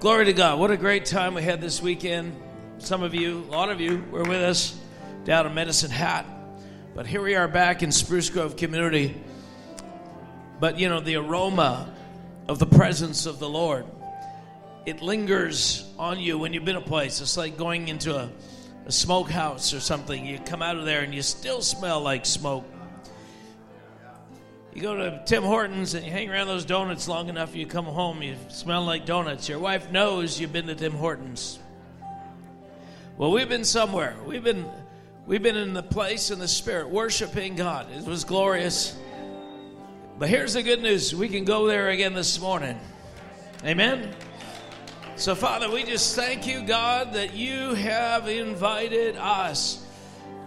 Glory to God. What a great time we had this weekend. Some of you, a lot of you, were with us down in Medicine Hat. But here we are back in Spruce Grove community. But you know, the aroma of the presence of the Lord, it lingers on you when you've been a place. It's like going into a, a smokehouse or something. You come out of there and you still smell like smoke. You go to Tim Hortons and you hang around those donuts long enough, you come home, you smell like donuts. Your wife knows you've been to Tim Hortons. Well, we've been somewhere. We've been we've been in the place in the spirit worshiping God. It was glorious. But here's the good news. We can go there again this morning. Amen. So Father, we just thank you, God, that you have invited us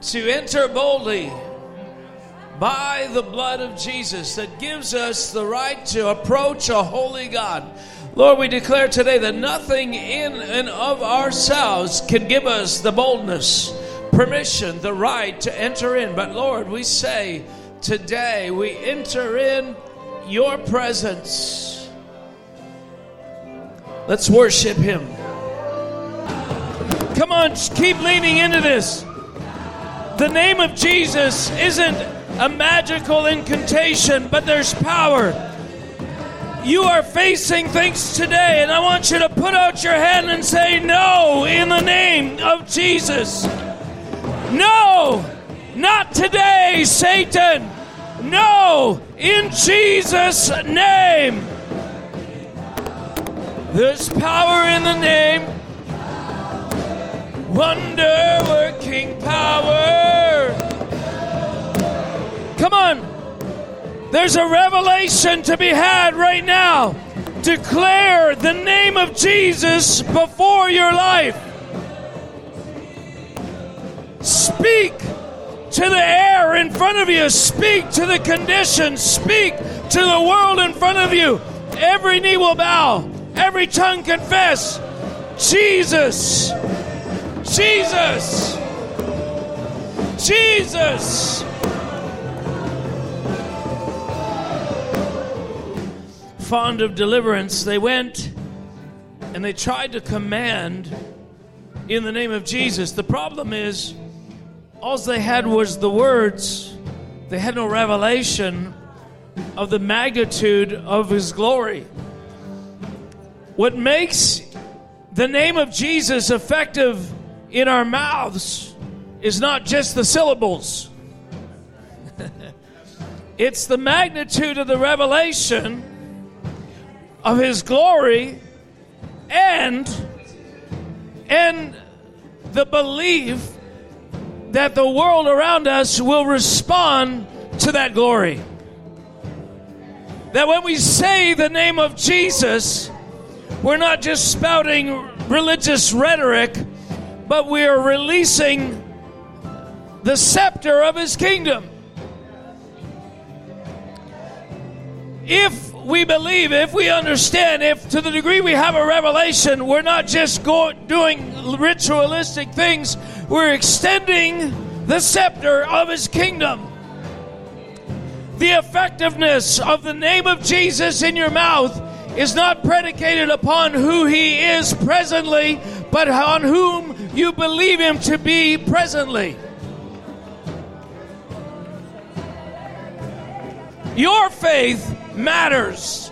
to enter boldly by the blood of Jesus that gives us the right to approach a holy God. Lord, we declare today that nothing in and of ourselves can give us the boldness, permission, the right to enter in. But Lord, we say today we enter in your presence. Let's worship Him. Come on, keep leaning into this. The name of Jesus isn't a magical incantation, but there's power. You are facing things today, and I want you to put out your hand and say, No, in the name of Jesus. No, not today, Satan. No, in Jesus' name. There's power in the name. Wonder working power. Come on. There's a revelation to be had right now. Declare the name of Jesus before your life. Speak to the air in front of you. Speak to the conditions. Speak to the world in front of you. Every knee will bow. Every tongue confess. Jesus. Jesus. Jesus. Fond of deliverance, they went and they tried to command in the name of Jesus. The problem is, all they had was the words, they had no revelation of the magnitude of His glory. What makes the name of Jesus effective in our mouths is not just the syllables. it's the magnitude of the revelation of his glory and and the belief that the world around us will respond to that glory. That when we say the name of Jesus, we're not just spouting religious rhetoric, but we are releasing the scepter of his kingdom. If we believe, if we understand, if to the degree we have a revelation, we're not just going, doing ritualistic things, we're extending the scepter of His kingdom. The effectiveness of the name of Jesus in your mouth is not predicated upon who He is presently, but on whom you believe Him to be presently. Your faith matters.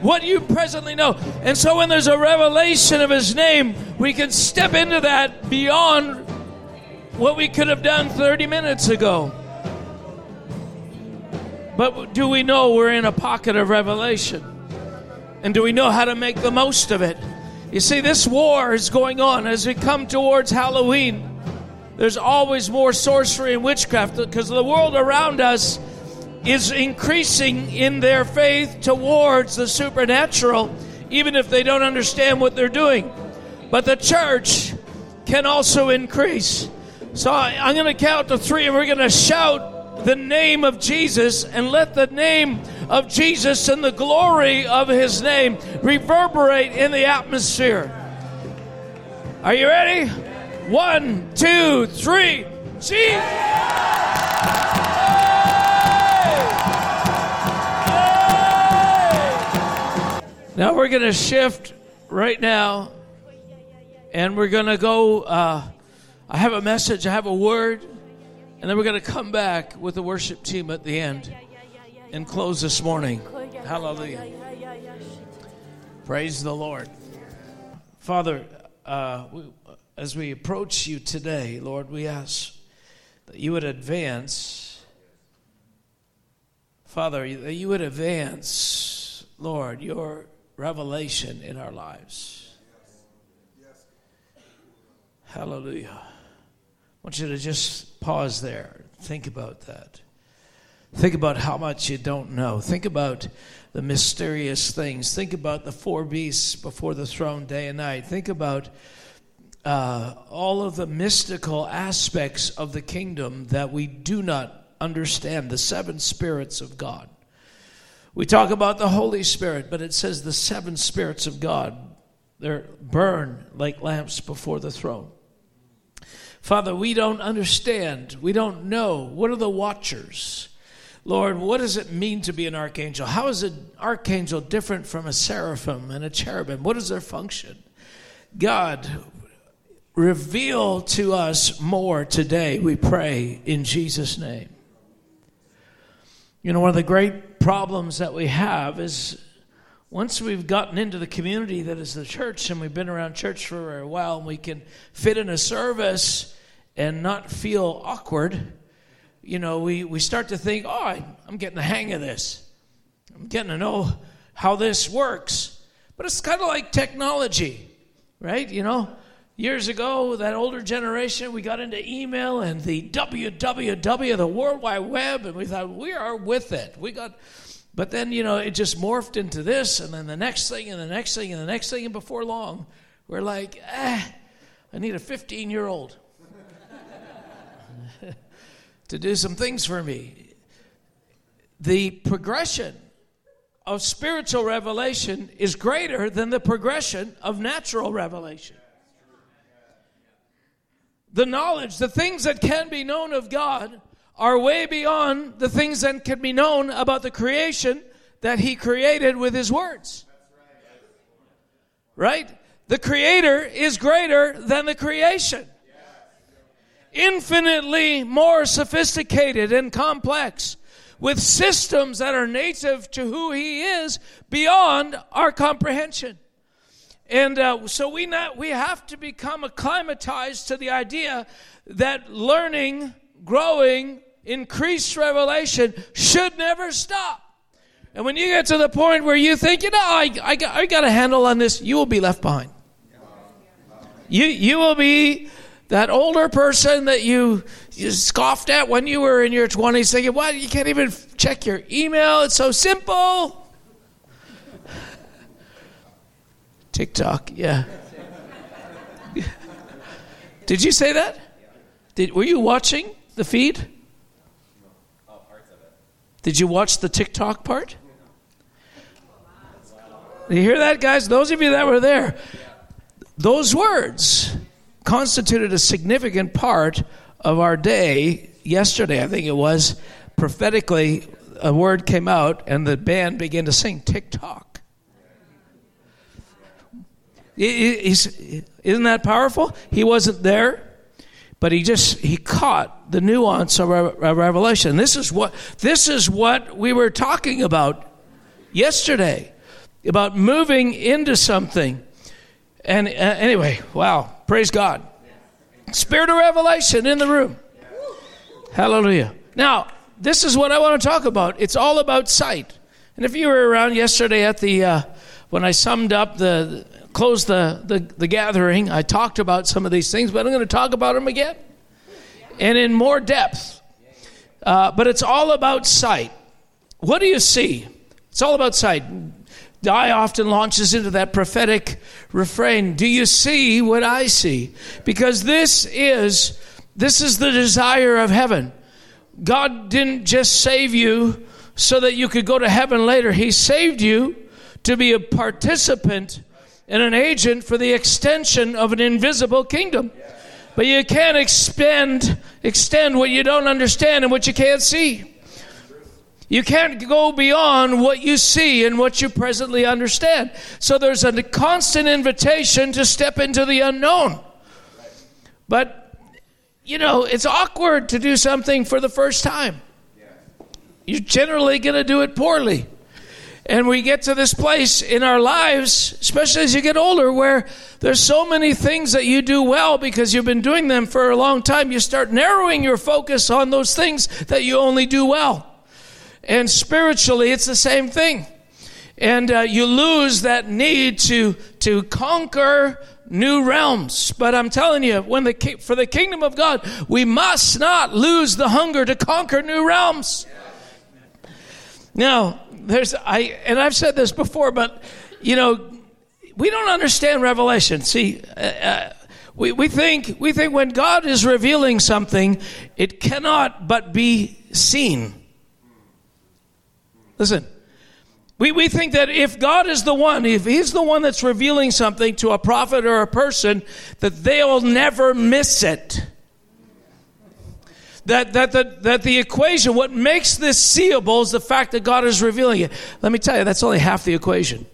What you presently know. And so when there's a revelation of his name, we can step into that beyond what we could have done 30 minutes ago. But do we know we're in a pocket of revelation? And do we know how to make the most of it? You see, this war is going on as we come towards Halloween. There's always more sorcery and witchcraft because the world around us is increasing in their faith towards the supernatural, even if they don't understand what they're doing. But the church can also increase. So I'm going to count to three and we're going to shout the name of Jesus and let the name of Jesus and the glory of his name reverberate in the atmosphere. Are you ready? One, two, three. Jesus! Now we're going to shift right now, and we're going to go. Uh, I have a message, I have a word, and then we're going to come back with the worship team at the end and close this morning. Hallelujah. Praise the Lord. Father, uh, we, as we approach you today, Lord, we ask that you would advance, Father, that you would advance, Lord, your revelation in our lives. Hallelujah. I want you to just pause there. Think about that. Think about how much you don't know. Think about the mysterious things. Think about the four beasts before the throne day and night. Think about uh, all of the mystical aspects of the kingdom that we do not understand, the seven spirits of God. We talk about the Holy Spirit, but it says the seven spirits of God. They burn like lamps before the throne. Father, we don't understand. We don't know. What are the watchers? Lord, what does it mean to be an archangel? How is an archangel different from a seraphim and a cherubim? What is their function? God, reveal to us more today, we pray in Jesus' name. You know, one of the great problems that we have is once we've gotten into the community that is the church and we've been around church for a while and we can fit in a service and not feel awkward, you know, we, we start to think, oh, I'm getting the hang of this. I'm getting to know how this works. But it's kind of like technology, right? You know, Years ago, that older generation, we got into email and the www, the World Wide Web, and we thought we are with it. We got, but then you know it just morphed into this, and then the next thing, and the next thing, and the next thing, and before long, we're like, eh, I need a 15 year old to do some things for me. The progression of spiritual revelation is greater than the progression of natural revelation the knowledge, the things that can be known of God, are way beyond the things that can be known about the creation that He created with His words. Right? The Creator is greater than the creation, infinitely more sophisticated and complex, with systems that are native to who He is beyond our comprehension. And uh, so we, not, we have to become acclimatized to the idea that learning, growing, increased revelation should never stop. And when you get to the point where you think, you know, I, I, got, I got a handle on this, you will be left behind. You, you will be that older person that you, you scoffed at when you were in your 20s, thinking, what, you can't even check your email, it's so simple. TikTok, yeah. Did you say that? Did, were you watching the feed? Parts of it. Did you watch the TikTok part? You hear that, guys? Those of you that were there, those words constituted a significant part of our day yesterday, I think it was. Prophetically, a word came out, and the band began to sing TikTok. Isn't that powerful? He wasn't there, but he just he caught the nuance of revelation. This is what this is what we were talking about yesterday about moving into something. And uh, anyway, wow, praise God. Spirit of revelation in the room. Hallelujah. Now, this is what I want to talk about. It's all about sight. And if you were around yesterday at the uh, when I summed up the close the, the, the gathering, I talked about some of these things, but I'm going to talk about them again and in more depth. Uh, but it's all about sight. What do you see? It's all about sight. Di often launches into that prophetic refrain Do you see what I see? Because this is this is the desire of heaven. God didn't just save you so that you could go to heaven later. He saved you to be a participant and an agent for the extension of an invisible kingdom. But you can't expend, extend what you don't understand and what you can't see. You can't go beyond what you see and what you presently understand. So there's a constant invitation to step into the unknown. But, you know, it's awkward to do something for the first time. You're generally going to do it poorly. And we get to this place in our lives, especially as you get older, where there's so many things that you do well because you've been doing them for a long time. You start narrowing your focus on those things that you only do well. And spiritually, it's the same thing. And uh, you lose that need to, to conquer new realms. But I'm telling you, when the, for the kingdom of God, we must not lose the hunger to conquer new realms. Now, there's I and I've said this before, but you know, we don't understand Revelation. See, uh, uh, we we think we think when God is revealing something, it cannot but be seen. Listen. We, we think that if God is the one, if He's the one that's revealing something to a prophet or a person, that they'll never miss it that, that, that, that the equation, what makes this seeable is the fact that God is revealing it. Let me tell you, that's only half the equation.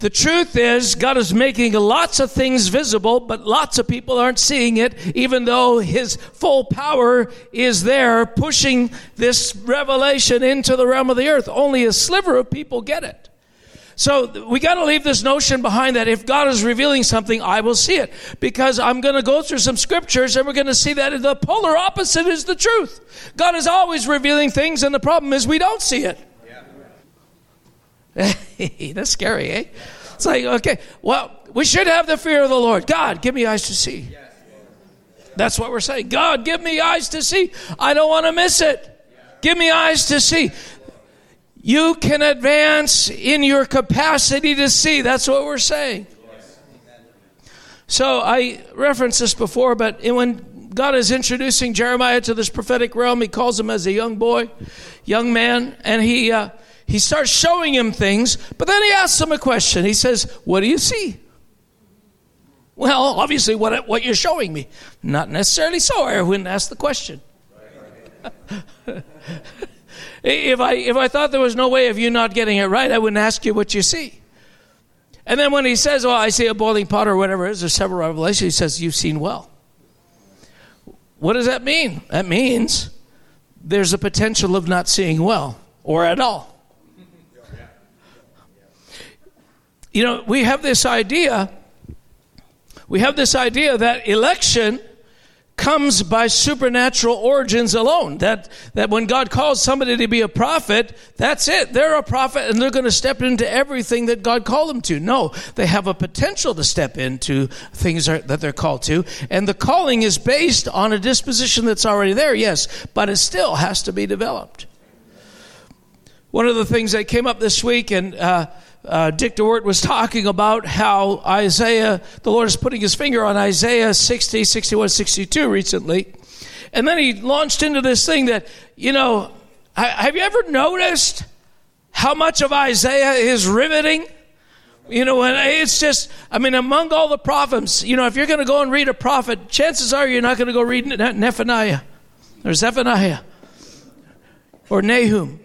The truth is, God is making lots of things visible, but lots of people aren't seeing it, even though His full power is there pushing this revelation into the realm of the earth. Only a sliver of people get it. So we got to leave this notion behind that if God is revealing something, I will see it. Because I'm going to go through some scriptures and we're going to see that the polar opposite is the truth. God is always revealing things, and the problem is we don't see it. Yeah. That's scary, eh? It's like, okay, well, we should have the fear of the Lord. God, give me eyes to see. That's what we're saying. God, give me eyes to see. I don't want to miss it. Give me eyes to see. You can advance in your capacity to see. That's what we're saying. So I referenced this before, but when God is introducing Jeremiah to this prophetic realm, he calls him as a young boy, young man, and he uh, he starts showing him things. But then he asks him a question. He says, "What do you see?" Well, obviously, what what you're showing me. Not necessarily so. I wouldn't ask the question. If I, if I thought there was no way of you not getting it right, I wouldn't ask you what you see. And then when he says, Oh, I see a boiling pot or whatever it is, there's several revelations, he says, You've seen well. What does that mean? That means there's a potential of not seeing well or at all. You know, we have this idea, we have this idea that election comes by supernatural origins alone. That, that when God calls somebody to be a prophet, that's it. They're a prophet and they're going to step into everything that God called them to. No, they have a potential to step into things that they're called to. And the calling is based on a disposition that's already there, yes, but it still has to be developed. One of the things that came up this week, and uh, uh, Dick DeWert was talking about how Isaiah, the Lord is putting his finger on Isaiah 60, 61, 62 recently. And then he launched into this thing that, you know, have you ever noticed how much of Isaiah is riveting? You know, and it's just, I mean, among all the prophets, you know, if you're going to go and read a prophet, chances are you're not going to go read Nephaniah or Zephaniah or Nahum.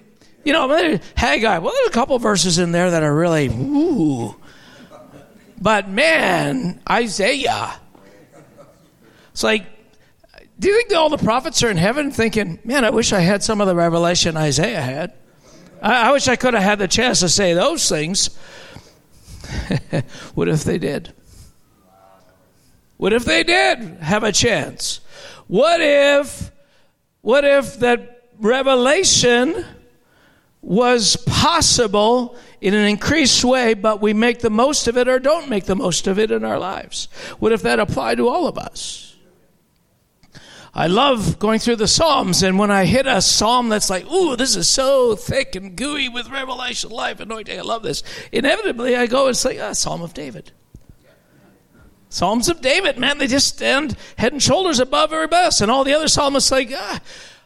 You know, Haggai, well, there's a couple verses in there that are really, ooh. But man, Isaiah. It's like, do you think all the prophets are in heaven thinking, man, I wish I had some of the revelation Isaiah had? I, I wish I could have had the chance to say those things. what if they did? What if they did have a chance? What if, what if that revelation was possible in an increased way, but we make the most of it or don't make the most of it in our lives. What if that applied to all of us? I love going through the Psalms, and when I hit a psalm that's like, ooh, this is so thick and gooey with revelation, life, anointing, I love this. Inevitably, I go and say, ah, Psalm of David. Psalms of David, man, they just stand head and shoulders above everybody else. And all the other psalmists like, ah,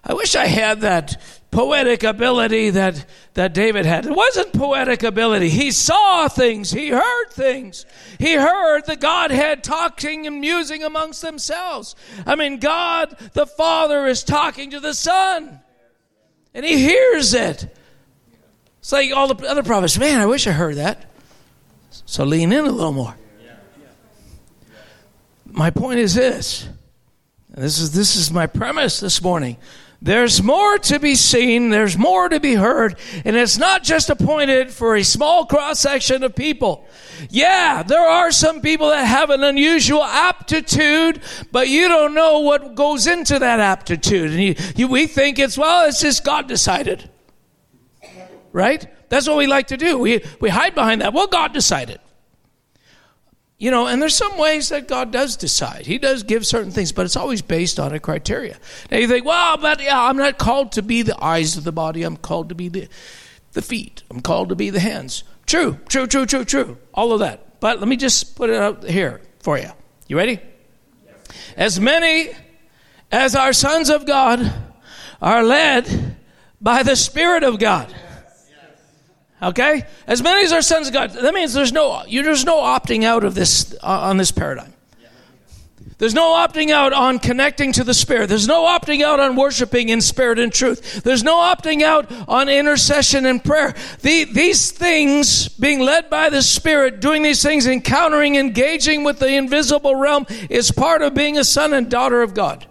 I wish I had that poetic ability that, that David had. It wasn't poetic ability. He saw things. He heard things. He heard the Godhead talking and musing amongst themselves. I mean, God the Father is talking to the Son. And he hears it. It's like all the other prophets. Man, I wish I heard that. So lean in a little more. My point is this. This is this is my premise this morning. There's more to be seen, there's more to be heard, and it's not just appointed for a small cross section of people. Yeah, there are some people that have an unusual aptitude, but you don't know what goes into that aptitude. And you, you, we think it's, well, it's just God decided. Right? That's what we like to do. We, we hide behind that. Well, God decided. You know, and there's some ways that God does decide. He does give certain things, but it's always based on a criteria. Now you think, well, but yeah, I'm not called to be the eyes of the body. I'm called to be the, the feet. I'm called to be the hands. True, true, true, true, true. All of that. But let me just put it out here for you. You ready? As many as our sons of God are led by the Spirit of God. Okay? As many as are sons of God. That means there's no there's no opting out of this uh, on this paradigm. There's no opting out on connecting to the Spirit. There's no opting out on worshiping in spirit and truth. There's no opting out on intercession and prayer. The, these things, being led by the Spirit, doing these things, encountering, engaging with the invisible realm, is part of being a son and daughter of God.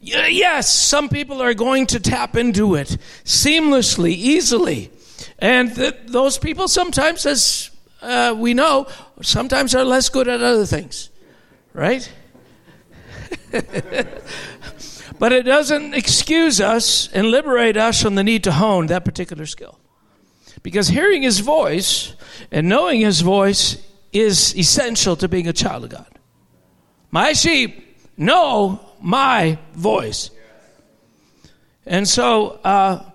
Yes, some people are going to tap into it seamlessly, easily. And th- those people sometimes, as uh, we know, sometimes are less good at other things, right? but it doesn't excuse us and liberate us from the need to hone that particular skill. Because hearing his voice and knowing his voice is essential to being a child of God. My sheep know my voice. And so, uh,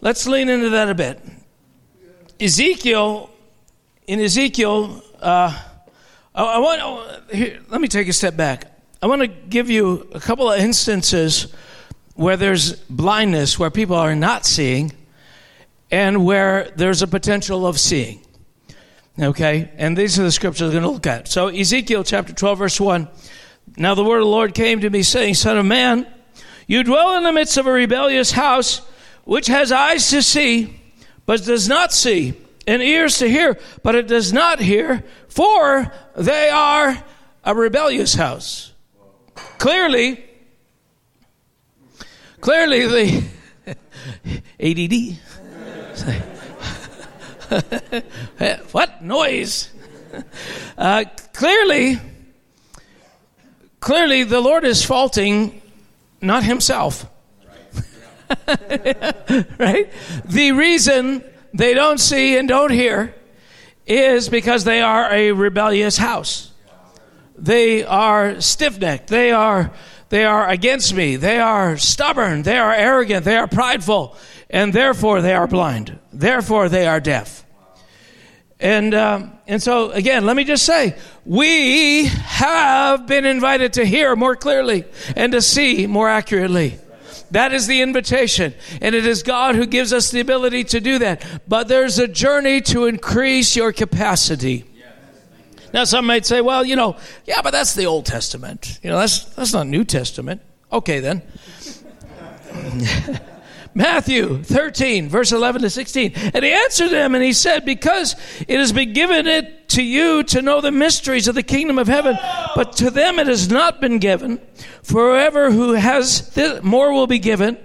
Let's lean into that a bit. Ezekiel, in Ezekiel, uh, I, I, want. Here, let me take a step back. I want to give you a couple of instances where there's blindness, where people are not seeing, and where there's a potential of seeing. Okay, and these are the scriptures we're going to look at. So Ezekiel chapter 12, verse 1. Now the word of the Lord came to me, saying, Son of man, you dwell in the midst of a rebellious house which has eyes to see, but does not see, and ears to hear, but it does not hear, for they are a rebellious house. Clearly, clearly the ADD. what noise? Uh, clearly, clearly the Lord is faulting not himself. right? The reason they don't see and don't hear is because they are a rebellious house. They are stiff-necked. They are they are against me. They are stubborn. They are arrogant. They are prideful, and therefore they are blind. Therefore they are deaf. And um, and so again, let me just say, we have been invited to hear more clearly and to see more accurately. That is the invitation. And it is God who gives us the ability to do that. But there's a journey to increase your capacity. Now, some might say, well, you know, yeah, but that's the Old Testament. You know, that's, that's not New Testament. Okay, then. Matthew 13, verse 11 to 16. And he answered them and he said, Because it has been given it to you to know the mysteries of the kingdom of heaven, but to them it has not been given. For whoever who has this, more will be given,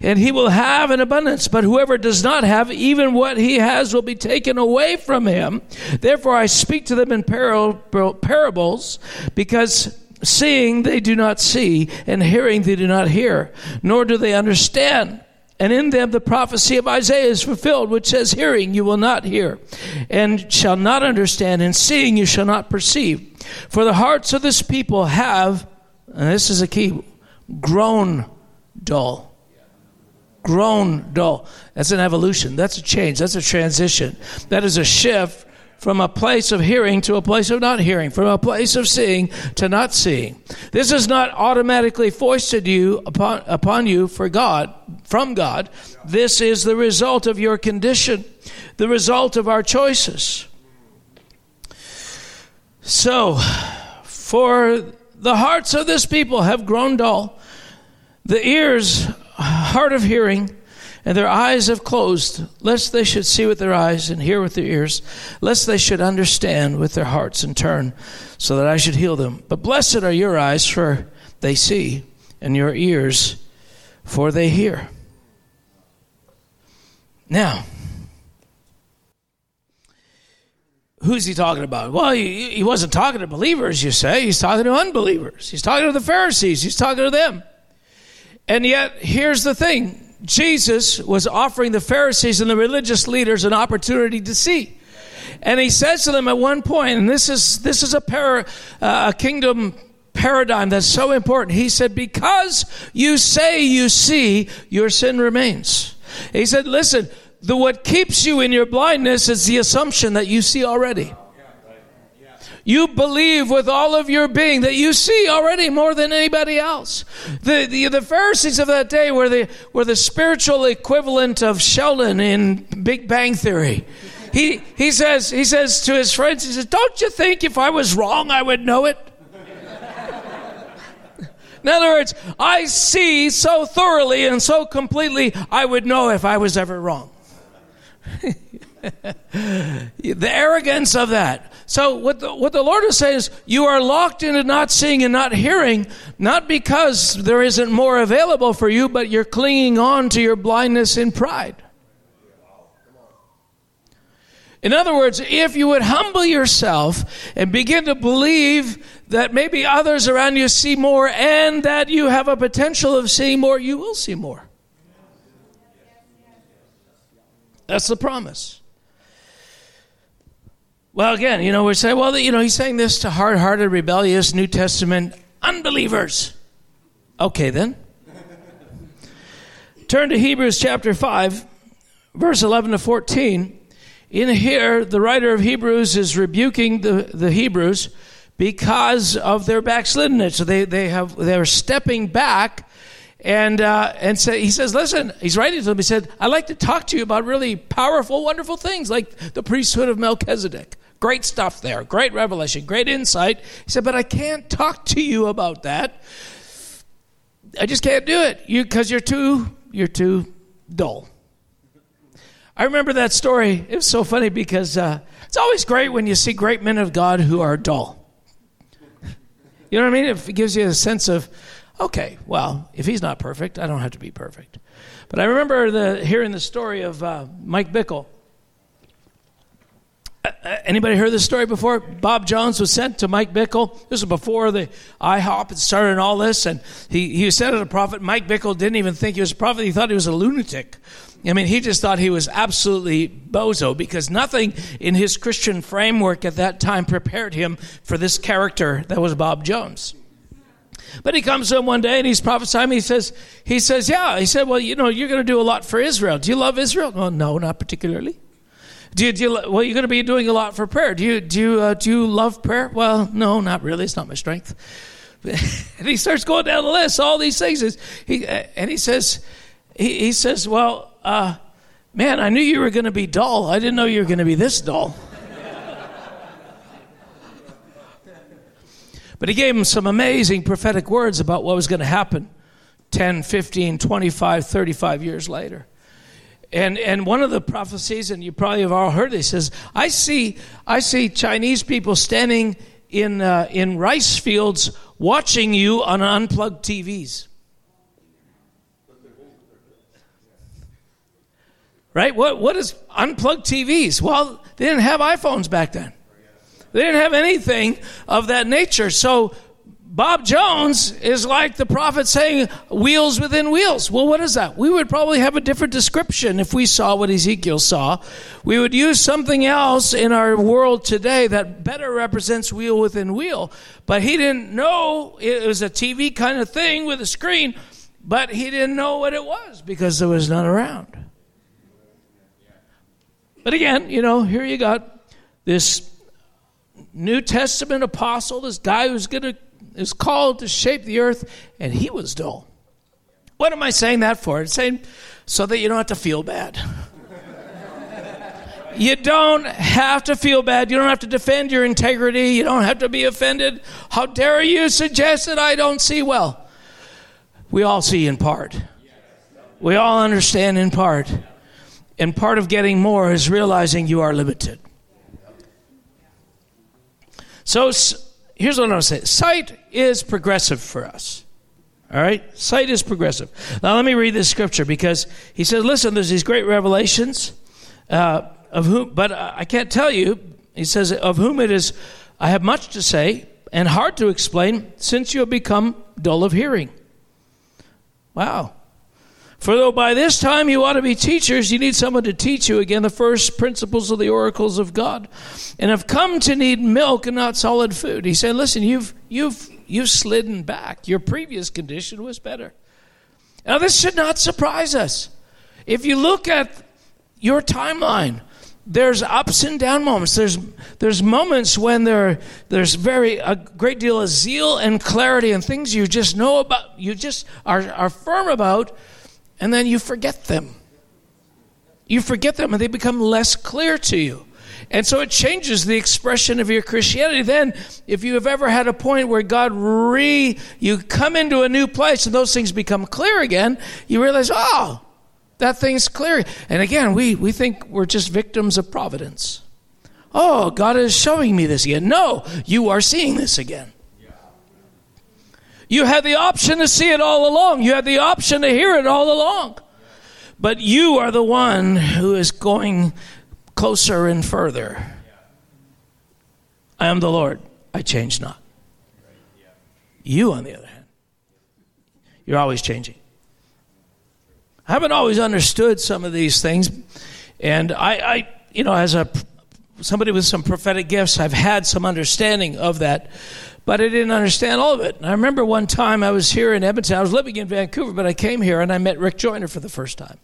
and he will have an abundance. But whoever does not have, even what he has will be taken away from him. Therefore I speak to them in parables, because seeing they do not see, and hearing they do not hear, nor do they understand. And in them the prophecy of Isaiah is fulfilled, which says, Hearing you will not hear, and shall not understand, and seeing you shall not perceive. For the hearts of this people have, and this is a key, grown dull. Grown dull. That's an evolution. That's a change. That's a transition. That is a shift from a place of hearing to a place of not hearing, from a place of seeing to not seeing. This is not automatically foisted you upon, upon you for God, from God. This is the result of your condition, the result of our choices. So, for the hearts of this people have grown dull, the ears hard of hearing, and their eyes have closed, lest they should see with their eyes and hear with their ears, lest they should understand with their hearts and turn, so that I should heal them. But blessed are your eyes, for they see, and your ears, for they hear. Now, who's he talking about? Well, he, he wasn't talking to believers, you say. He's talking to unbelievers. He's talking to the Pharisees. He's talking to them. And yet, here's the thing Jesus was offering the Pharisees and the religious leaders an opportunity to see. And he says to them at one point, and this is, this is a, para, uh, a kingdom paradigm that's so important. He said, Because you say you see, your sin remains. He said, Listen, the, what keeps you in your blindness is the assumption that you see already. You believe with all of your being that you see already more than anybody else. The, the, the, Pharisees of that day were the, were the spiritual equivalent of Sheldon in Big Bang Theory. He, he, says, he says to his friends, he says, Don't you think if I was wrong, I would know it? In other words, I see so thoroughly and so completely, I would know if I was ever wrong. the arrogance of that. So what the, what the Lord is saying is you are locked into not seeing and not hearing, not because there isn't more available for you, but you're clinging on to your blindness in pride. In other words, if you would humble yourself and begin to believe that maybe others around you see more and that you have a potential of seeing more, you will see more. That's the promise. Well, again, you know, we say, well, you know, he's saying this to hard hearted, rebellious New Testament unbelievers. Okay, then. Turn to Hebrews chapter 5, verse 11 to 14. In here, the writer of Hebrews is rebuking the, the Hebrews because of their backsliddenness. So they, they have, they're stepping back and uh, and so he says, listen, he's writing to them. He said, I'd like to talk to you about really powerful, wonderful things like the priesthood of Melchizedek. Great stuff there, great revelation, great insight. He said, but I can't talk to you about that. I just can't do it. You because you're too you're too dull. I remember that story. It was so funny because uh, it's always great when you see great men of God who are dull. You know what I mean? It gives you a sense of okay, well, if he's not perfect, I don't have to be perfect. But I remember the, hearing the story of uh, Mike Bickle. Uh, uh, anybody heard this story before? Bob Jones was sent to Mike Bickle. This was before the IHOP had started and all this, and he, he was sent as a prophet. Mike Bickle didn't even think he was a prophet. He thought he was a lunatic. I mean, he just thought he was absolutely bozo because nothing in his Christian framework at that time prepared him for this character that was Bob Jones. But he comes in one day and he's prophesying. He says, he says, yeah. He said, well, you know, you're going to do a lot for Israel. Do you love Israel? Well, no, not particularly. Do you, do you, well, you're going to be doing a lot for prayer. Do you, do you, uh, do you love prayer? Well, no, not really. It's not my strength. and he starts going down the list, all these things. He, and he says, he, he says, well, uh, man, I knew you were going to be dull. I didn't know you were going to be this dull. But he gave him some amazing prophetic words about what was going to happen 10, 15, 25, 35 years later. And, and one of the prophecies, and you probably have all heard this, says, I see, I see Chinese people standing in, uh, in rice fields watching you on unplugged TVs. Right? What, what is unplugged TVs? Well, they didn't have iPhones back then. They didn't have anything of that nature. So Bob Jones is like the prophet saying, wheels within wheels. Well, what is that? We would probably have a different description if we saw what Ezekiel saw. We would use something else in our world today that better represents wheel within wheel. But he didn't know it was a TV kind of thing with a screen, but he didn't know what it was because there was none around. But again, you know, here you got this New Testament apostle, this guy who's going to is called to shape the earth, and he was dull. What am I saying that for? It's saying so that you don't have to feel bad. you don't have to feel bad. You don't have to defend your integrity. You don't have to be offended. How dare you suggest that I don't see well? We all see in part. We all understand in part. And part of getting more is realizing you are limited. So here's what I'm say sight is progressive for us. All right? Sight is progressive. Now, let me read this scripture because he says, listen, there's these great revelations uh, of whom, but I can't tell you. He says, of whom it is, I have much to say and hard to explain since you have become dull of hearing. Wow. For though by this time you ought to be teachers, you need someone to teach you again the first principles of the oracles of God, and have come to need milk and not solid food. He said, "Listen, you've you've you've slidden back. Your previous condition was better." Now this should not surprise us. If you look at your timeline, there's ups and down moments. There's there's moments when there there's very a great deal of zeal and clarity and things you just know about, you just are, are firm about and then you forget them. You forget them and they become less clear to you. And so it changes the expression of your Christianity. Then, if you have ever had a point where God re, you come into a new place and those things become clear again, you realize, oh, that thing's clear. And again, we, we think we're just victims of providence. Oh, God is showing me this again. No, you are seeing this again. You had the option to see it all along. You had the option to hear it all along. But you are the one who is going closer and further. I am the Lord. I change not. You, on the other hand, you're always changing. I haven't always understood some of these things, and I, I you know, as a somebody with some prophetic gifts, I've had some understanding of that but I didn't understand all of it. And I remember one time I was here in Edmonton. I was living in Vancouver, but I came here and I met Rick Joyner for the first time.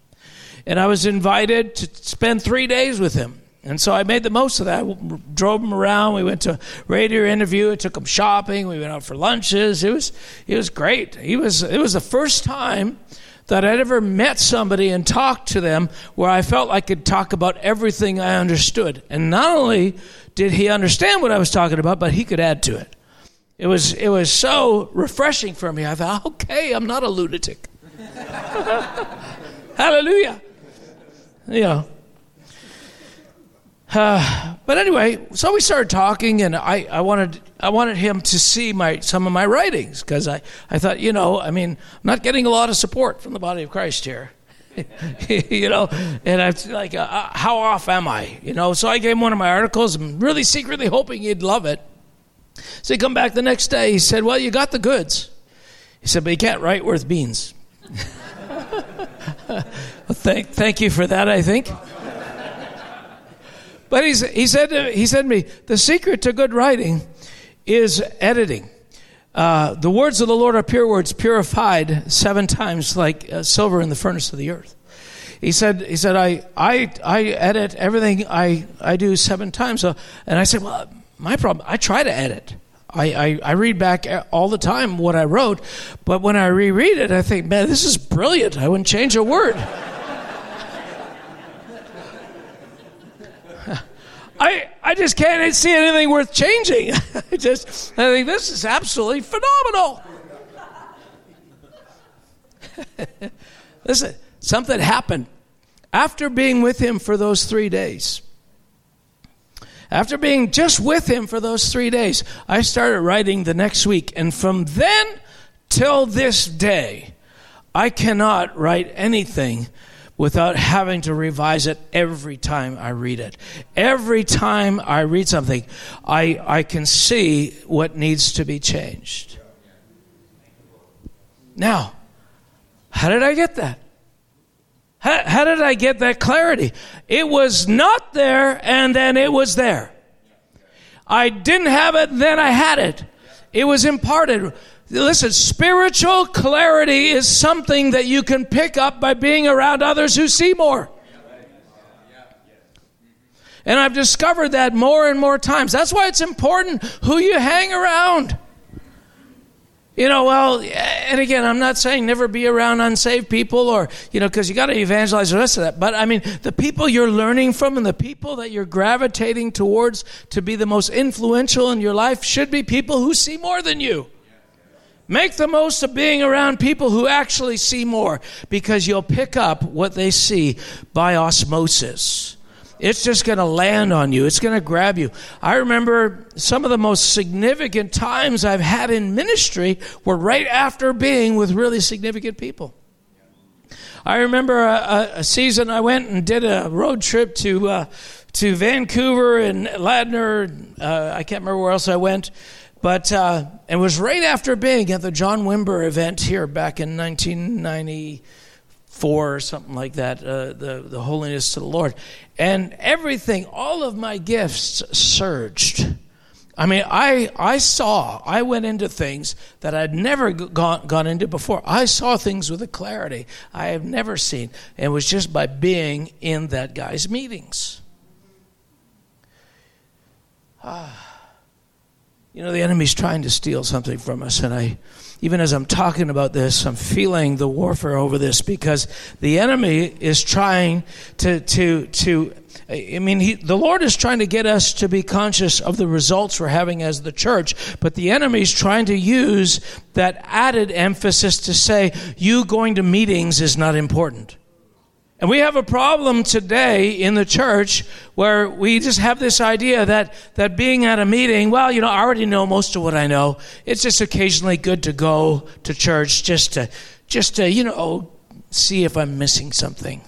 And I was invited to spend three days with him. And so I made the most of that. I drove him around. We went to a radio interview. I took him shopping. We went out for lunches. It was it was great. He was it was the first time that I'd ever met somebody and talked to them where I felt I could talk about everything I understood. And not only did he understand what I was talking about, but he could add to it. It was, it was so refreshing for me. I thought, okay, I'm not a lunatic. Hallelujah. You know. Uh, but anyway, so we started talking, and I, I wanted I wanted him to see my some of my writings because I, I thought you know I mean I'm not getting a lot of support from the body of Christ here, you know, and I was like uh, uh, how off am I you know so I gave him one of my articles and really secretly hoping he'd love it, so he come back the next day. He said, "Well, you got the goods." He said, "But you can't write worth beans." well, thank, thank you for that. I think. But he's, he said to, he said to me, the secret to good writing is editing. Uh, the words of the Lord are pure words, purified seven times like uh, silver in the furnace of the earth. He said, he said, I, I, I edit everything I, I do seven times. And I said, well, my problem, I try to edit. I, I, I, read back all the time what I wrote, but when I reread it, I think, man, this is brilliant. I wouldn't change a word. I, I just can't see anything worth changing. I just I think this is absolutely phenomenal. Listen, something happened after being with him for those three days. After being just with him for those three days, I started writing the next week. And from then till this day, I cannot write anything without having to revise it every time I read it. Every time I read something, I, I can see what needs to be changed. Now, how did I get that? How, how, did I get that clarity? It was not there and then it was there. I didn't have it, then I had it. It was imparted. Listen, spiritual clarity is something that you can pick up by being around others who see more. And I've discovered that more and more times. That's why it's important who you hang around. You know, well, eh, and again, I'm not saying never be around unsaved people or, you know, because you got to evangelize the rest of that. But I mean, the people you're learning from and the people that you're gravitating towards to be the most influential in your life should be people who see more than you. Make the most of being around people who actually see more because you'll pick up what they see by osmosis. It's just going to land on you. It's going to grab you. I remember some of the most significant times I've had in ministry were right after being with really significant people. I remember a, a season I went and did a road trip to uh, to Vancouver and Ladner. Uh, I can't remember where else I went, but uh, it was right after being at the John Wimber event here back in 1994 or something like that. Uh, the the holiness to the Lord, and everything, all of my gifts surged. I mean, I, I saw, I went into things that I'd never gone, gone into before. I saw things with a clarity I have never seen. And it was just by being in that guy's meetings. Ah. You know, the enemy's trying to steal something from us. And I, even as I'm talking about this, I'm feeling the warfare over this because the enemy is trying to, to, to I mean, he, the Lord is trying to get us to be conscious of the results we're having as the church, but the enemy is trying to use that added emphasis to say, you going to meetings is not important. And we have a problem today in the church where we just have this idea that, that being at a meeting, well, you know, I already know most of what I know. It's just occasionally good to go to church just to, just to, you know, see if I'm missing something.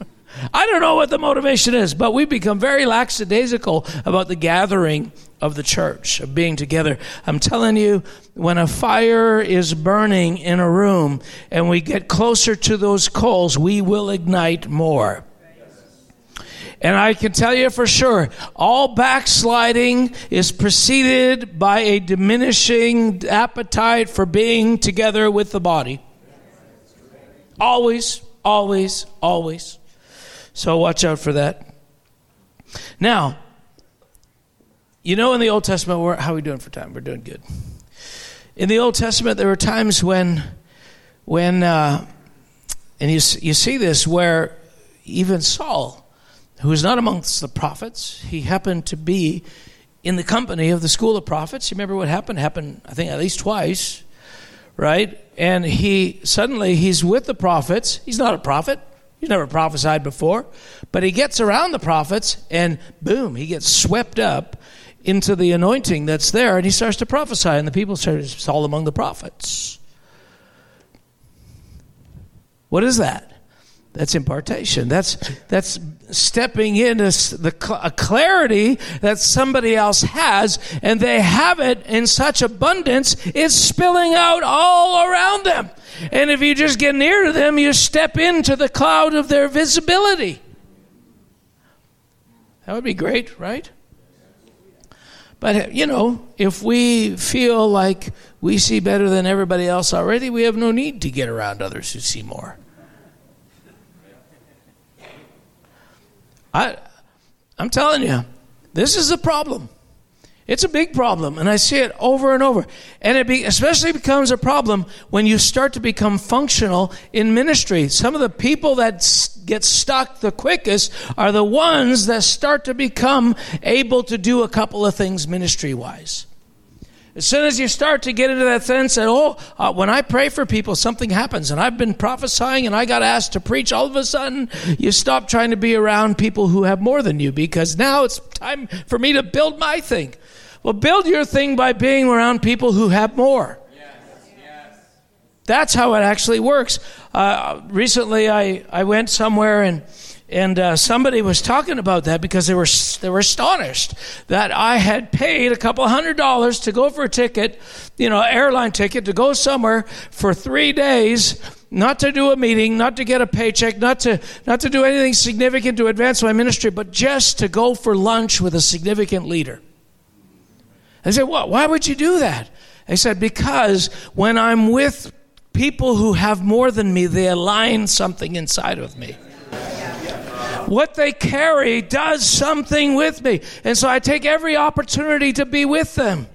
I don't know what the motivation is, but we become very lackadaisical about the gathering of the church, of being together. I'm telling you, when a fire is burning in a room and we get closer to those coals, we will ignite more. And I can tell you for sure, all backsliding is preceded by a diminishing appetite for being together with the body. Always, always, always. So watch out for that. Now, you know, in the Old Testament, how are we doing for time? We're doing good. In the Old Testament, there were times when, when, uh, and you you see this where even Saul, who was not amongst the prophets, he happened to be in the company of the school of prophets. You remember what happened? Happened, I think, at least twice, right? And he suddenly he's with the prophets. He's not a prophet. He's never prophesied before, but he gets around the prophets and boom, he gets swept up into the anointing that's there and he starts to prophesy and the people start it's all among the prophets. What is that? That's impartation. That's that's stepping into the a clarity that somebody else has, and they have it in such abundance, it's spilling out all around them. And if you just get near to them, you step into the cloud of their visibility. That would be great, right? But, you know, if we feel like we see better than everybody else already, we have no need to get around others who see more. I, I'm telling you, this is a problem. It's a big problem, and I see it over and over. And it be, especially becomes a problem when you start to become functional in ministry. Some of the people that get stuck the quickest are the ones that start to become able to do a couple of things ministry wise. As soon as you start to get into that sense that, oh, uh, when I pray for people, something happens, and I've been prophesying and I got asked to preach, all of a sudden you stop trying to be around people who have more than you because now it's time for me to build my thing. Well, build your thing by being around people who have more. Yes, yes. That's how it actually works. Uh, recently, I, I went somewhere and and uh, somebody was talking about that because they were they were astonished that I had paid a couple hundred dollars to go for a ticket, you know, airline ticket to go somewhere for three days, not to do a meeting, not to get a paycheck, not to not to do anything significant to advance my ministry, but just to go for lunch with a significant leader. I said, well, why would you do that? I said, because when I'm with people who have more than me, they align something inside of me. What they carry does something with me. And so I take every opportunity to be with them.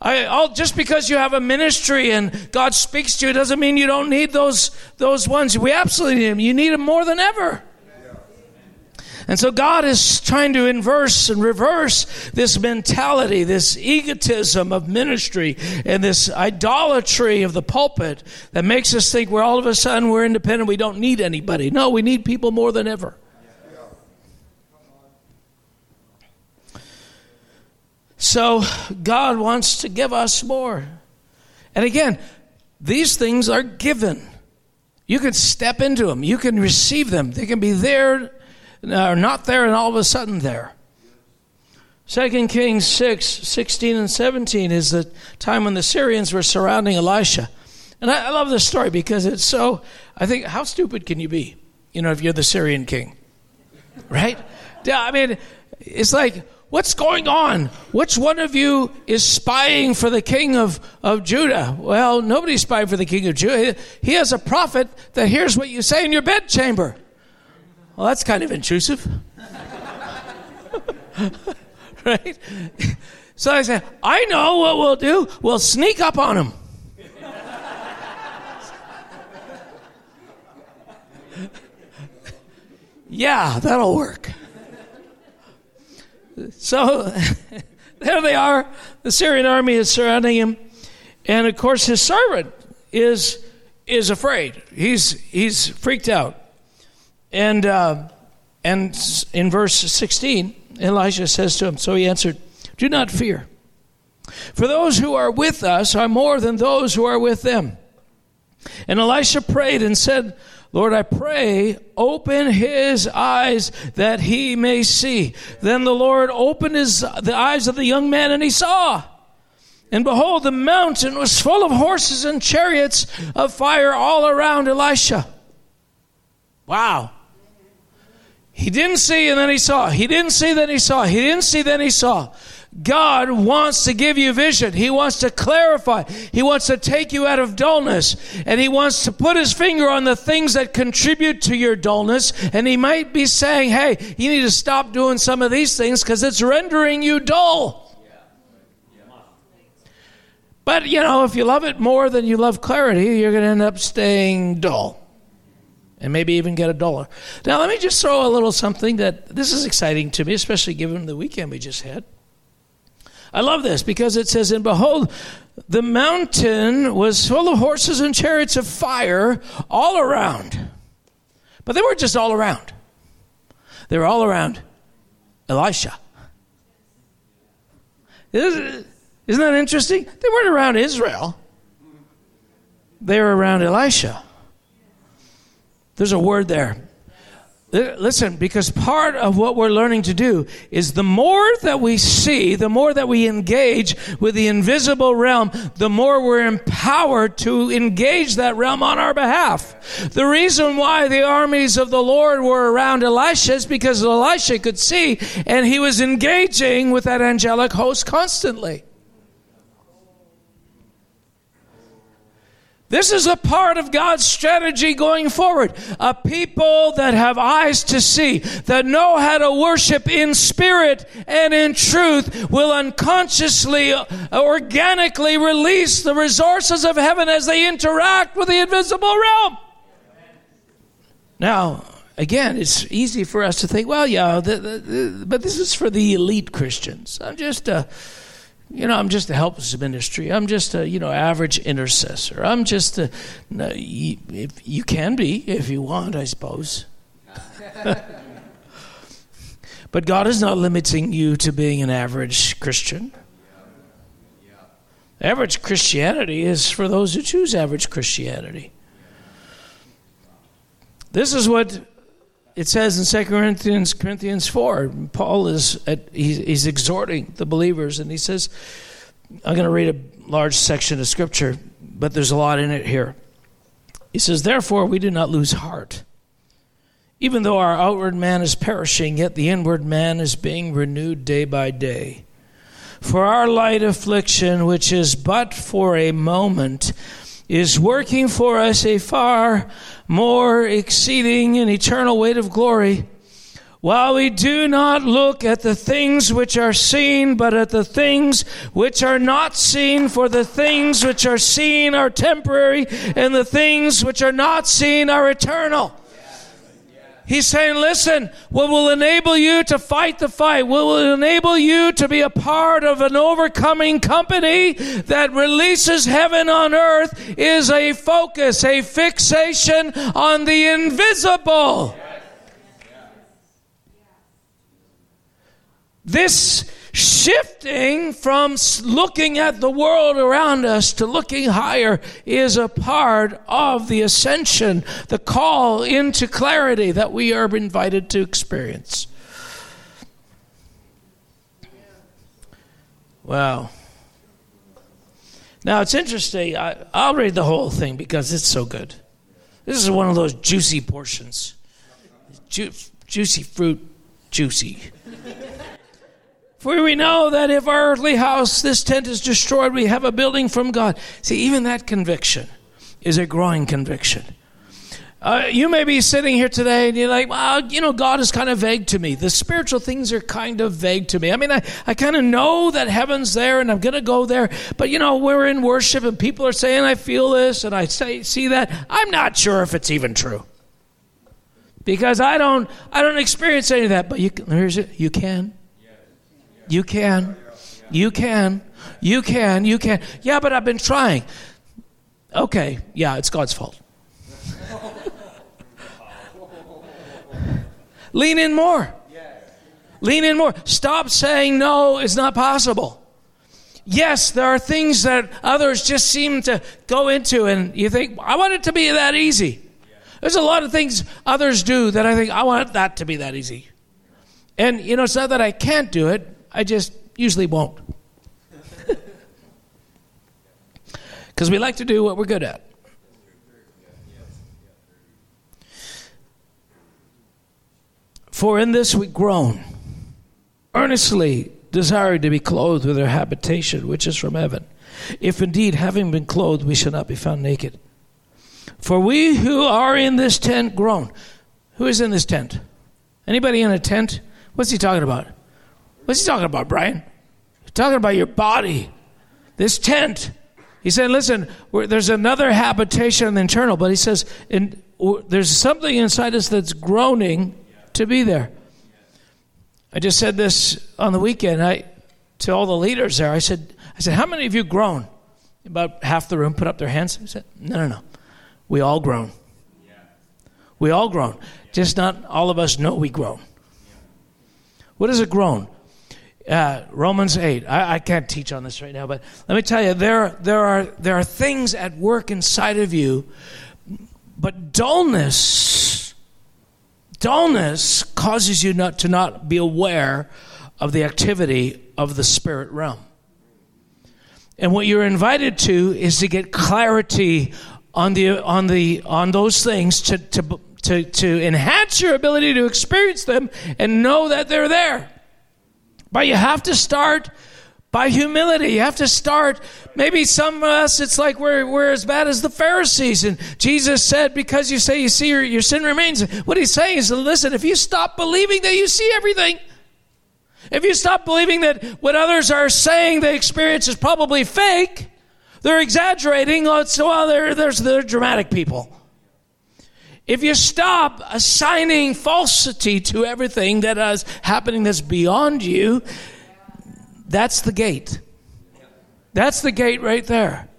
I, all, just because you have a ministry and God speaks to you doesn't mean you don't need those, those ones. We absolutely need them. You need them more than ever. And so God is trying to inverse and reverse this mentality, this egotism of ministry, and this idolatry of the pulpit that makes us think we're all of a sudden we're independent, we don't need anybody. No, we need people more than ever. So God wants to give us more. And again, these things are given. You can step into them, you can receive them. They can be there or not there and all of a sudden there. 2 Kings 6, 16 and 17 is the time when the Syrians were surrounding Elisha. And I, I love this story because it's so, I think, how stupid can you be? You know, if you're the Syrian king, right? Yeah, I mean, it's like, What's going on? Which one of you is spying for the king of, of Judah? Well, nobody's spying for the king of Judah. He has a prophet that hears what you say in your bedchamber. Well, that's kind of intrusive. right? So I said, I know what we'll do. We'll sneak up on him. yeah, that'll work. So there they are. The Syrian army is surrounding him. And of course, his servant is, is afraid. He's, he's freaked out. And, uh, and in verse 16, Elijah says to him, So he answered, Do not fear. For those who are with us are more than those who are with them. And Elisha prayed and said, Lord, I pray, open his eyes that he may see. Then the Lord opened his, the eyes of the young man and he saw. And behold, the mountain was full of horses and chariots of fire all around Elisha. Wow. He didn't see and then he saw. He didn't see, then he saw. He didn't see, then he saw. God wants to give you vision. He wants to clarify. He wants to take you out of dullness. And He wants to put His finger on the things that contribute to your dullness. And He might be saying, hey, you need to stop doing some of these things because it's rendering you dull. But, you know, if you love it more than you love clarity, you're going to end up staying dull and maybe even get a dollar. Now, let me just throw a little something that this is exciting to me, especially given the weekend we just had. I love this because it says, And behold, the mountain was full of horses and chariots of fire all around. But they weren't just all around, they were all around Elisha. Isn't that interesting? They weren't around Israel, they were around Elisha. There's a word there Uh, listen, because part of what we're learning to do is the more that we see, the more that we engage with the invisible realm, the more we're empowered to engage that realm on our behalf. The reason why the armies of the Lord were around Elisha is because Elisha could see and he was engaging with that angelic host constantly. This is a part of God's strategy going forward. A people that have eyes to see, that know how to worship in spirit and in truth, will unconsciously, uh, organically release the resources of heaven as they interact with the invisible realm. Now, again, it's easy for us to think, well, yeah, the, the, the, but this is for the elite Christians. I'm just a you know, I'm just a helpless ministry. I'm just a, you know, average intercessor. I'm just a, you, if you can be if you want, I suppose. but God is not limiting you to being an average Christian. Average Christianity is for those who choose average Christianity. This is what it says in 2 Corinthians, Corinthians 4, Paul is at, he's, he's exhorting the believers, and he says, I'm going to read a large section of scripture, but there's a lot in it here. He says, Therefore, we do not lose heart. Even though our outward man is perishing, yet the inward man is being renewed day by day. For our light affliction, which is but for a moment, is working for us a far more exceeding and eternal weight of glory. While we do not look at the things which are seen, but at the things which are not seen, for the things which are seen are temporary, and the things which are not seen are eternal. He's saying, listen, what will enable you to fight the fight, what will enable you to be a part of an overcoming company that releases heaven on earth is a focus, a fixation on the invisible. This shifting from looking at the world around us to looking higher is a part of the ascension, the call into clarity that we are invited to experience. Wow. Now it's interesting. I, will read the whole thing because it's so good. This is one of those juicy portions. Ju- juicy fruit, juicy. For we know that if our earthly house, this tent is destroyed, we have a building from God. See, even that conviction is a growing conviction. Uh, you may be sitting here today and you're like, well, you know, God is kind of vague to me. The spiritual things are kind of vague to me. I mean, I, I kind of know that heaven's there and I'm going to go there. But, you know, we're in worship and people are saying, I feel this and I say, see that. I'm not sure if it's even true. Because I don't, I don't experience any of that. But you, here's it, you can. You can. You can. You can. You can. Yeah, but I've been trying. Okay, yeah, it's God's fault. Lean in more. Lean in more. Stop saying no, it's not possible. Yes, there are things that others just seem to go into, and you think, I want it to be that easy. There's a lot of things others do that I think, I want that to be that easy. And, you know, it's not that I can't do it, I just usually won't. Because we like to do what we're good at. For in this we groan, earnestly desiring to be clothed with our habitation, which is from heaven. If indeed, having been clothed, we shall not be found naked. For we who are in this tent groan. Who is in this tent? Anybody in a tent? What's he talking about? What's he talking about, Brian? He's talking about your body, this tent. He said, listen, there's another habitation in the internal, but he says, in, there's something inside us that's groaning to be there. I just said this on the weekend I, to all the leaders there. I said, I said, how many of you groan? About half the room put up their hands. I said, no, no, no. We all groan. We all groan. Just not all of us know we groan. What is a groan? Uh, Romans 8. I, I, can't teach on this right now, but let me tell you, there, there, are, there are things at work inside of you, but dullness, dullness causes you not to not be aware of the activity of the spirit realm. And what you're invited to is to get clarity on the on the on those things to to to, to enhance your ability to experience them and know that they're there. But you have to start by humility. You have to start. Maybe some of us, it's like we're, we're as bad as the Pharisees. And Jesus said, because you say you see your, your sin remains. What he's saying is, listen, if you stop believing that you see everything, if you stop believing that what others are saying the experience is probably fake, they're exaggerating. Oh, well, they're, they're, they're dramatic people. If you stop assigning falsity to everything that is happening that's beyond you, that's the gate. That's the gate right there.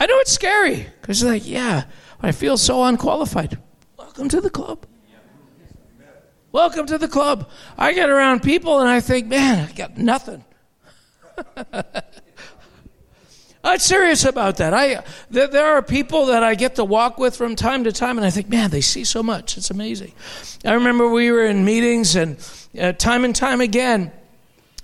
I know it's scary because you're like, yeah, I feel so unqualified. Welcome to the club. Welcome to the club. I get around people and I think, man, I got nothing. I'm serious about that. I there, there, are people that I get to walk with from time to time, and I think, man, they see so much. It's amazing. I remember we were in meetings, and uh, time and time again.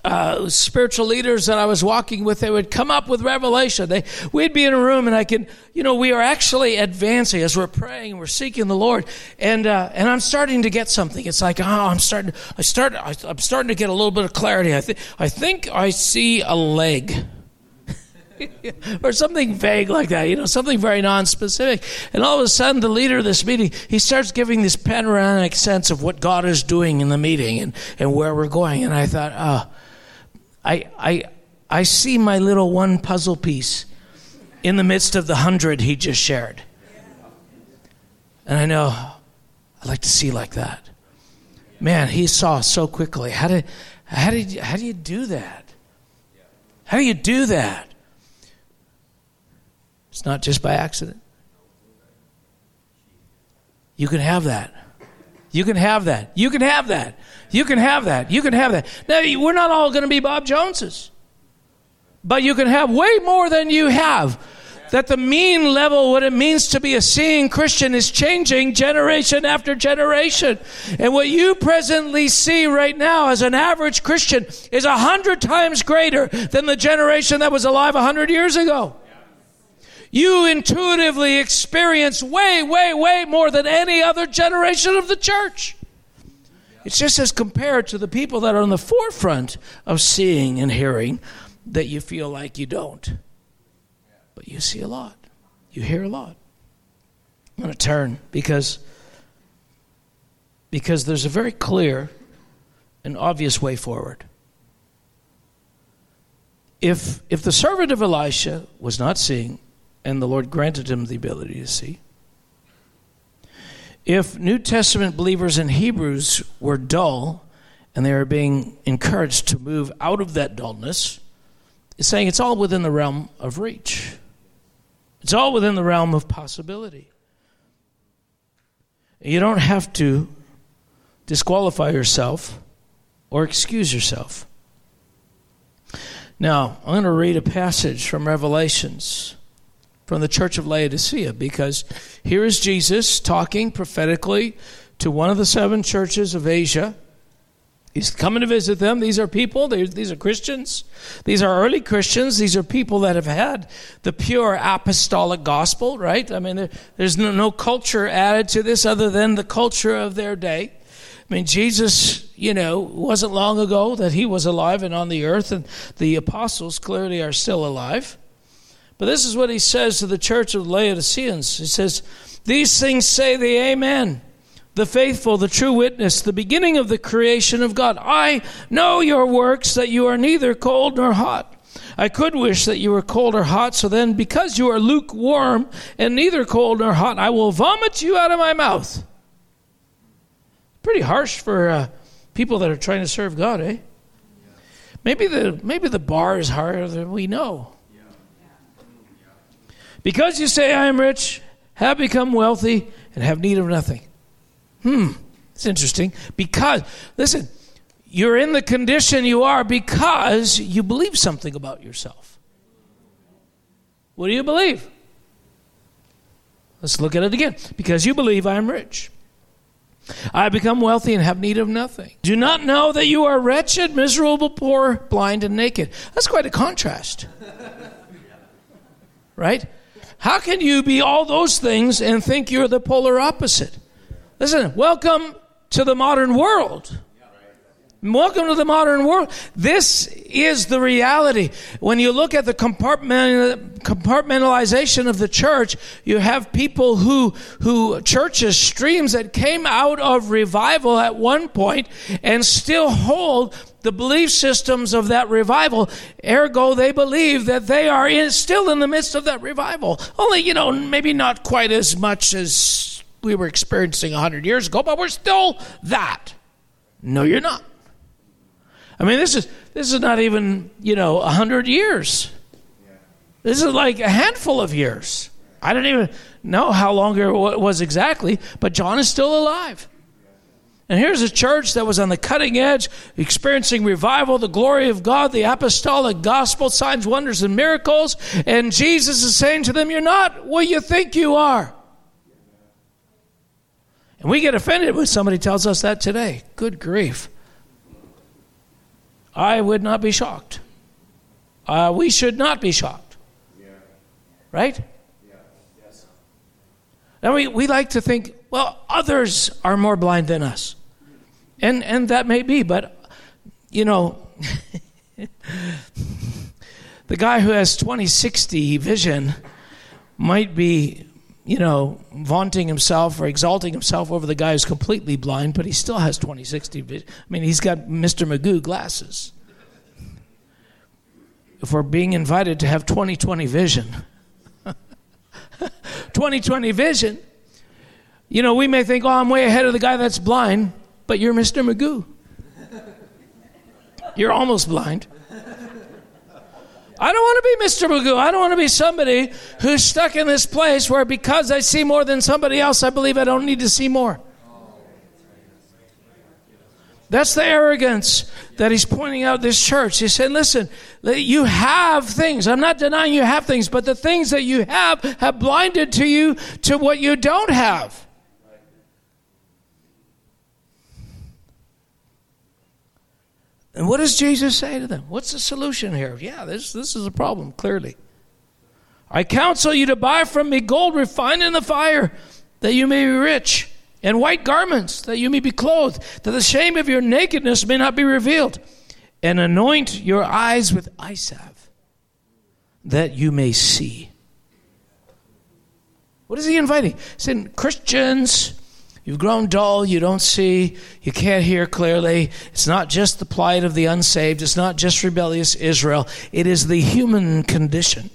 Uh, spiritual leaders that I was walking with, they would come up with revelation. They, we'd be in a room, and I can, you know, we are actually advancing as we're praying, and we're seeking the Lord, and uh, and I'm starting to get something. It's like, oh, I'm starting, I start, I'm starting to get a little bit of clarity. I think, I think I see a leg. or something vague like that, you know, something very non-specific. And all of a sudden, the leader of this meeting, he starts giving this panoramic sense of what God is doing in the meeting and, and where we're going. And I thought, oh, I, I, I see my little one puzzle piece in the midst of the hundred he just shared. And I know I'd like to see like that. Man, he saw so quickly. How did, how did, how do you do that? How do you do that? It's not just by accident. You can have that. You can have that. You can have that. You can have that. You can have that. Now, we're not all going to be Bob Joneses, but you can have way more than you have. That the mean level, what it means to be a seeing Christian, is changing generation after generation. And what you presently see right now as an average Christian is a hundred times greater than the generation that was alive a hundred years ago you intuitively experience way, way, way more than any other generation of the church. It's just as compared to the people that are on the forefront of seeing and hearing that you feel like you don't. But you see a lot, you hear a lot. I'm going to turn because because there's a very clear and obvious way forward. If if the servant of Elisha was not seeing and the Lord granted him the ability to see. If New Testament believers in Hebrews were dull and they are being encouraged to move out of that dullness, it's saying it's all within the realm of reach. It's all within the realm of possibility. You don't have to disqualify yourself or excuse yourself. Now, I'm going to read a passage from Revelations from the church of Laodicea because here is Jesus talking prophetically to one of the seven churches of Asia. He's coming to visit them. These are people, these are Christians. These are early Christians. These are people that have had the pure apostolic gospel, right? I mean, there, there's no culture added to this other than the culture of their day. I mean, Jesus, you know, wasn't long ago that he was alive and on the earth, and the apostles clearly are still alive. But this is what he says to the church of Laodiceans. He says, These things say the Amen, the faithful, the true witness, the beginning of the creation of God. I know your works, that you are neither cold nor hot. I could wish that you were cold or hot, so then, because you are lukewarm and neither cold nor hot, I will vomit you out of my mouth. Pretty harsh for uh, people that are trying to serve God, eh? Maybe the maybe the bar is higher than we know. Because you say, I am rich, have become wealthy, and have need of nothing. Hmm, it's interesting. Because, listen, you're in the condition you are because you believe something about yourself. What do you believe? Let's look at it again. Because you believe I am rich. I become wealthy and have need of nothing. Do not know that you are wretched, miserable, poor, blind, and naked. That's quite a contrast. right? How can you be all those things and think you're the polar opposite? Listen, welcome to the modern world. Welcome to the modern world. This is the reality. When you look at the compartmentalization of the church, you have people who, who churches, streams that came out of revival at one point and still hold the belief systems of that revival. Ergo, they believe that they are in, still in the midst of that revival. Only, you know, maybe not quite as much as we were experiencing 100 years ago, but we're still that. No, you're not. I mean, this is this is not even you know a hundred years. This is like a handful of years. I don't even know how long it was exactly, but John is still alive. And here's a church that was on the cutting edge, experiencing revival, the glory of God, the apostolic gospel, signs, wonders, and miracles. And Jesus is saying to them, You're not what you think you are. And we get offended when somebody tells us that today. Good grief. I would not be shocked. Uh, we should not be shocked. Yeah. Right? Yeah. Yes. Now we, we like to think, well, others are more blind than us. And, and that may be, but, you know, the guy who has 2060 vision might be you know, vaunting himself or exalting himself over the guy who's completely blind, but he still has 20/60 vision. I mean, he's got Mr. Magoo glasses. If we're being invited to have 20/20 vision, 20/20 vision, You know, we may think, oh, I'm way ahead of the guy that's blind, but you're Mr. Magoo. You're almost blind. I don't want to be Mr. Magoo. I don't want to be somebody who's stuck in this place where because I see more than somebody else, I believe I don't need to see more. That's the arrogance that he's pointing out this church. He's saying, listen, you have things. I'm not denying you have things, but the things that you have have blinded to you to what you don't have. And what does Jesus say to them? What's the solution here? Yeah, this, this is a problem, clearly. I counsel you to buy from me gold refined in the fire, that you may be rich, and white garments, that you may be clothed, that the shame of your nakedness may not be revealed, and anoint your eyes with eye salve, that you may see. What is he inviting? He's saying, Christians, You've grown dull, you don't see, you can't hear clearly. It's not just the plight of the unsaved, it's not just rebellious Israel, it is the human condition.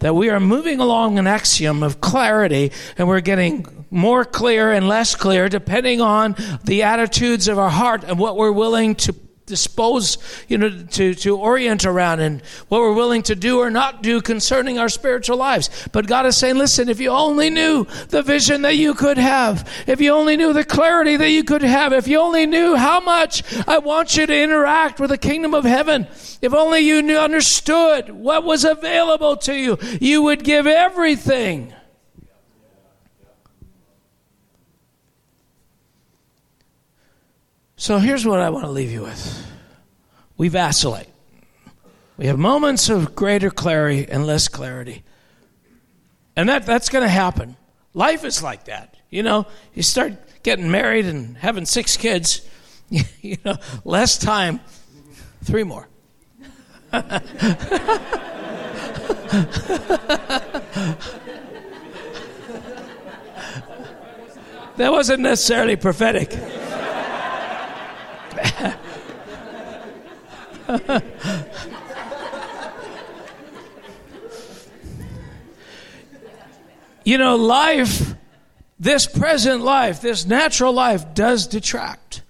That we are moving along an axiom of clarity and we're getting more clear and less clear depending on the attitudes of our heart and what we're willing to dispose, you know, to, to orient around and what we're willing to do or not do concerning our spiritual lives. But God is saying, listen, if you only knew the vision that you could have, if you only knew the clarity that you could have, if you only knew how much I want you to interact with the kingdom of heaven, if only you knew, understood what was available to you, you would give everything. So here's what I want to leave you with we vacillate. We have moments of greater clarity and less clarity. And that, that's going to happen. Life is like that. You know, you start getting married and having six kids, you know, less time, three more. that wasn't necessarily prophetic. you know, life, this present life, this natural life does detract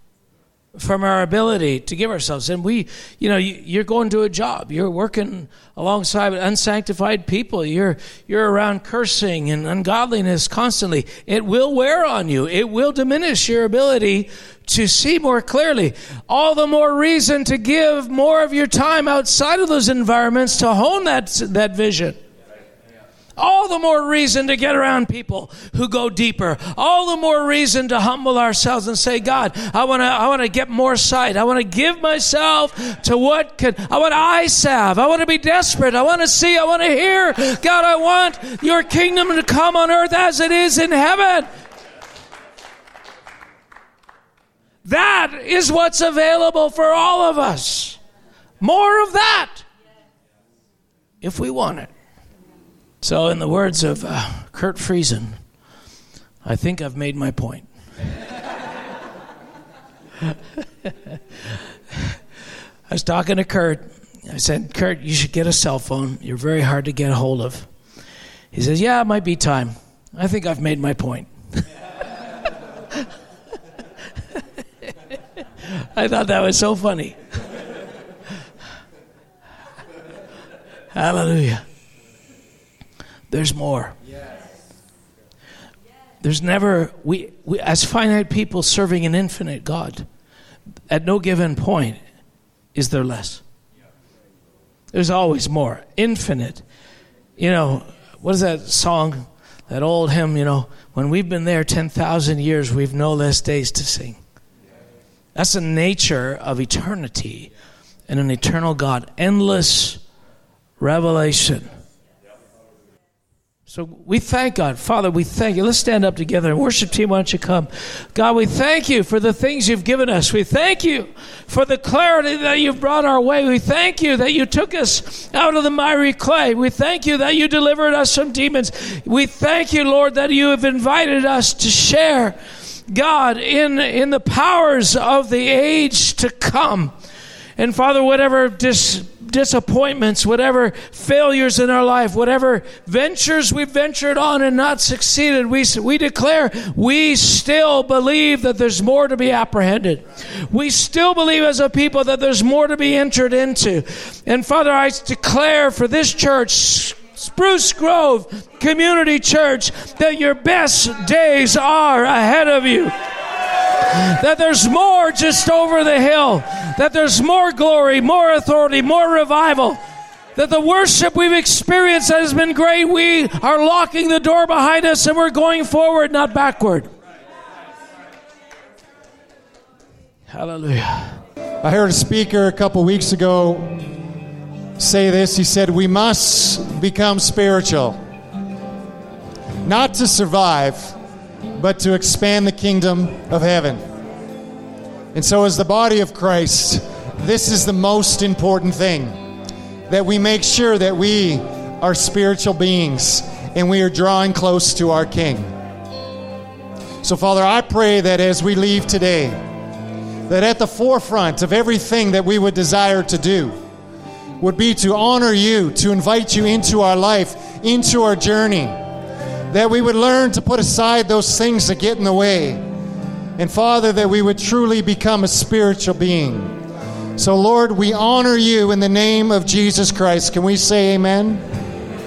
from our ability to give ourselves. And we, you know, you're going to a job, you're working alongside unsanctified people, you're, you're around cursing and ungodliness constantly. It will wear on you, it will diminish your ability to see more clearly. All the more reason to give more of your time outside of those environments to hone that, that vision. All the more reason to get around people who go deeper. All the more reason to humble ourselves and say, God, I want to, I want to get more sight. I want to give myself to what can, uh, I want eye salve. I want to be desperate. I want to see. I want to hear. God, I want your kingdom to come on earth as it is in heaven. That is what's available for all of us. More of that if we want it. So, in the words of uh, Kurt Friesen, I think I've made my point. I was talking to Kurt. I said, Kurt, you should get a cell phone. You're very hard to get a hold of. He says, Yeah, it might be time. I think I've made my point. I thought that was so funny. Hallelujah. There's more. There's never, we, we, as finite people serving an infinite God, at no given point is there less. There's always more. Infinite. You know, what is that song, that old hymn, you know, when we've been there 10,000 years, we've no less days to sing. That's the nature of eternity and an eternal God. Endless revelation. So we thank God. Father, we thank you. Let's stand up together and worship team, why don't you come? God, we thank you for the things you've given us. We thank you for the clarity that you've brought our way. We thank you that you took us out of the miry clay. We thank you that you delivered us from demons. We thank you, Lord, that you have invited us to share God, in, in the powers of the age to come. And Father, whatever dis, disappointments, whatever failures in our life, whatever ventures we've ventured on and not succeeded, we, we declare we still believe that there's more to be apprehended. We still believe as a people that there's more to be entered into. And Father, I declare for this church, Spruce Grove Community Church, that your best days are ahead of you that there's more just over the hill, that there's more glory, more authority, more revival. That the worship we've experienced has been great. We are locking the door behind us and we're going forward, not backward. Hallelujah. I heard a speaker a couple weeks ago say this. He said, We must become spiritual, not to survive but to expand the kingdom of heaven. And so, as the body of Christ, this is the most important thing that we make sure that we are spiritual beings and we are drawing close to our King. So, Father, I pray that as we leave today, that at the forefront of everything that we would desire to do would be to honor you, to invite you into our life, into our journey that we would learn to put aside those things that get in the way. And Father, that we would truly become a spiritual being. So, Lord, we honor you in the name of Jesus Christ. Can we say amen?